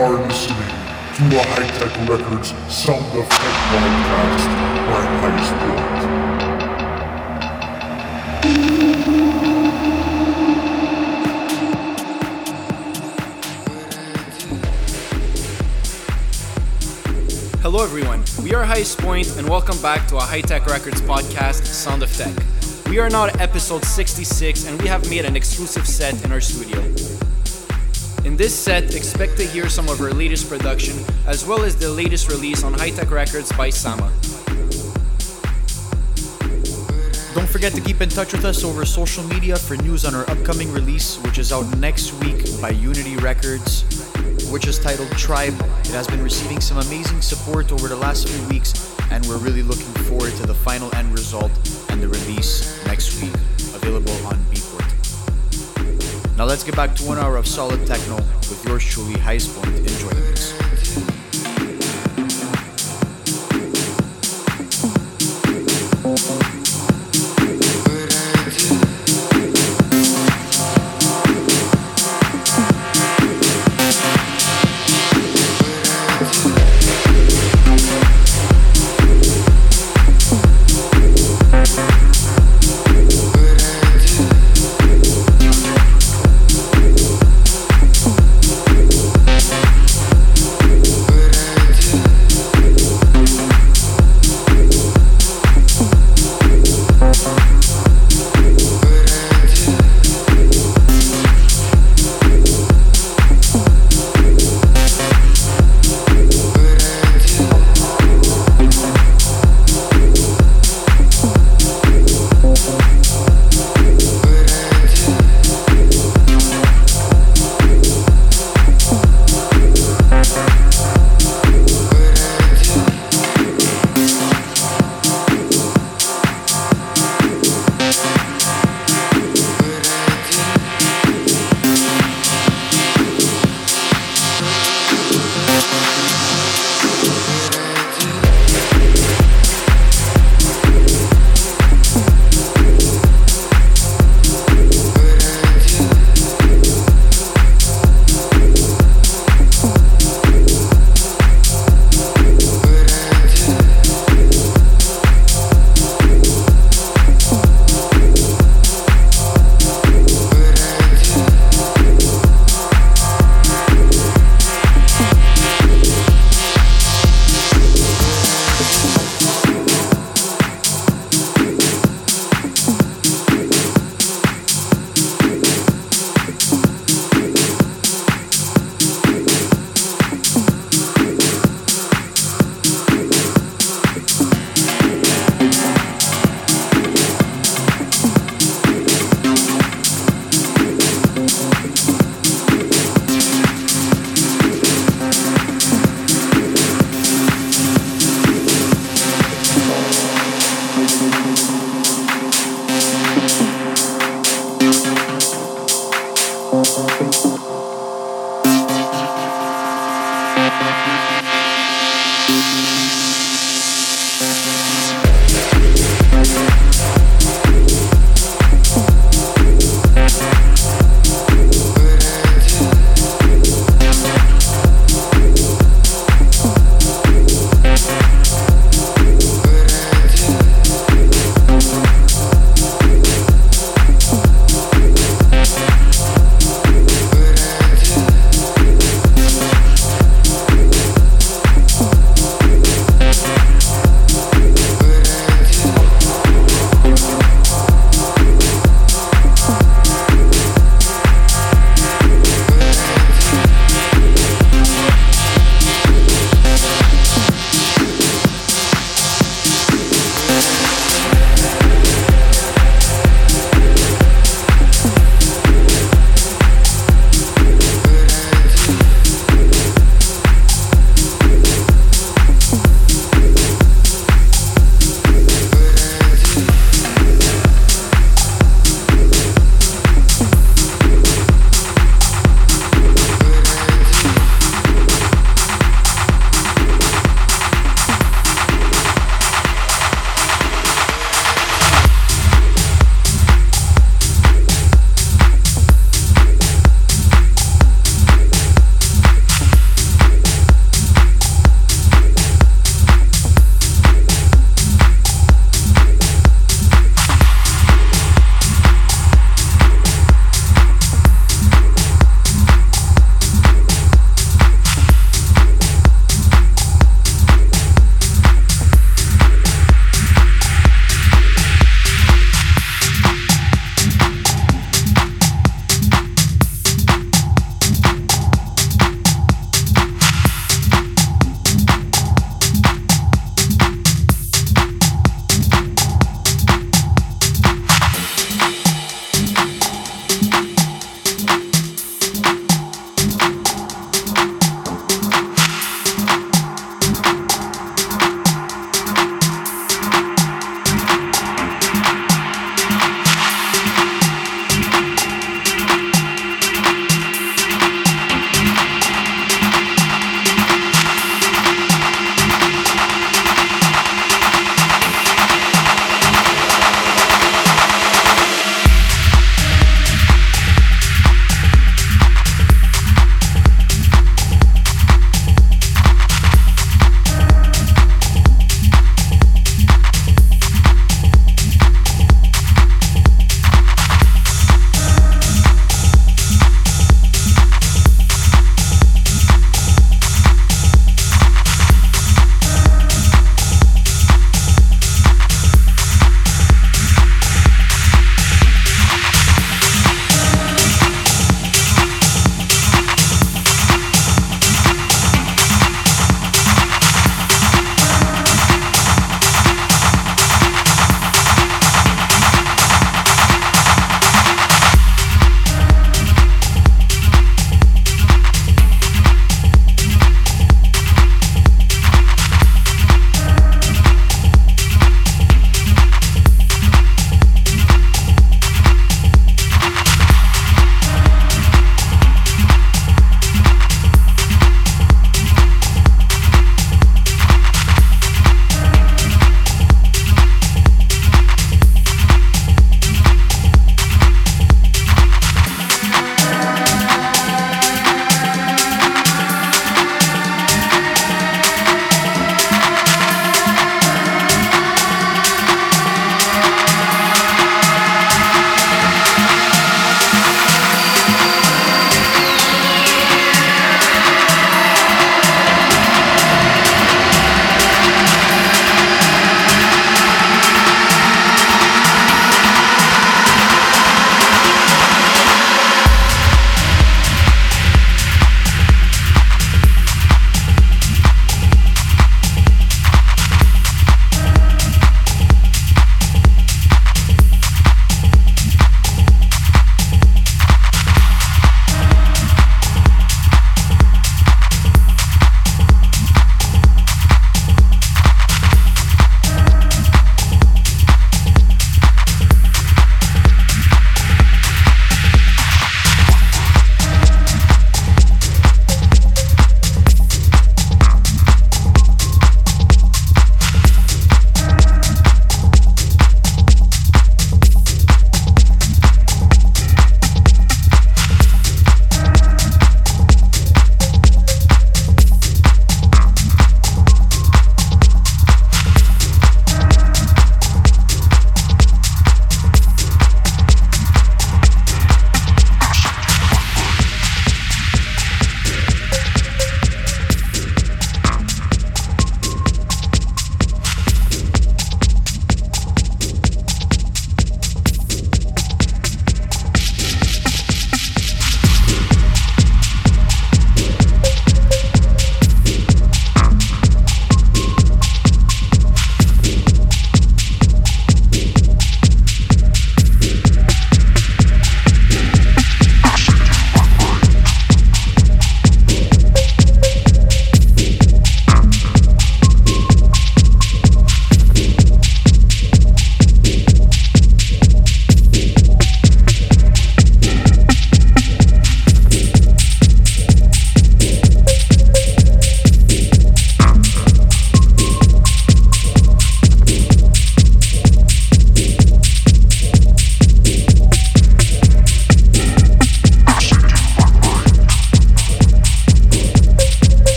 are listening to a Hi Tek Records Sound of Tech podcast by Point. Hello, everyone. We are Highestpoint, and welcome back to a Hi Tek Records podcast, Sound of Tech. We are now at episode 66, and we have made an exclusive set in our studio. This set, expect to hear some of her latest production, as well as the latest release on Hi Tek Records by Sama. Don't forget to keep in touch with us over social media for news on our upcoming release, which is out next week by Unity Records, which is titled Tribe. It has been receiving some amazing support over the last few weeks, and we're really looking forward to the final end result and the release next week, available on. Now let's get back to one hour of solid techno with yours truly, Point. Enjoy the mix.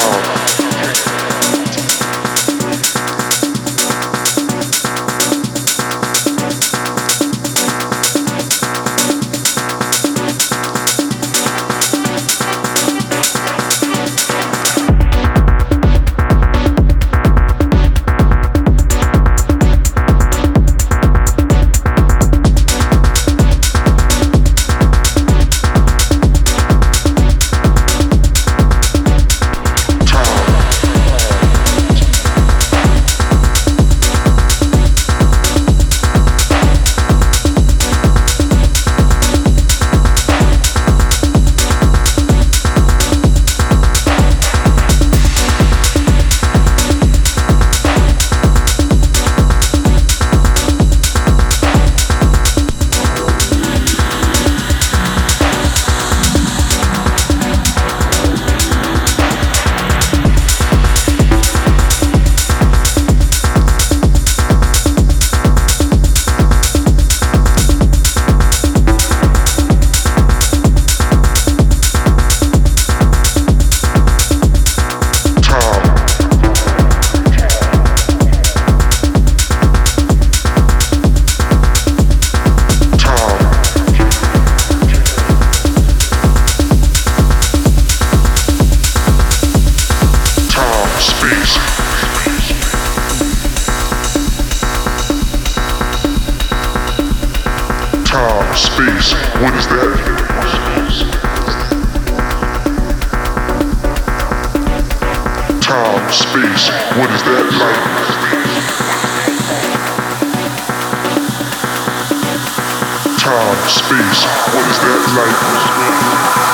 control. What is that like?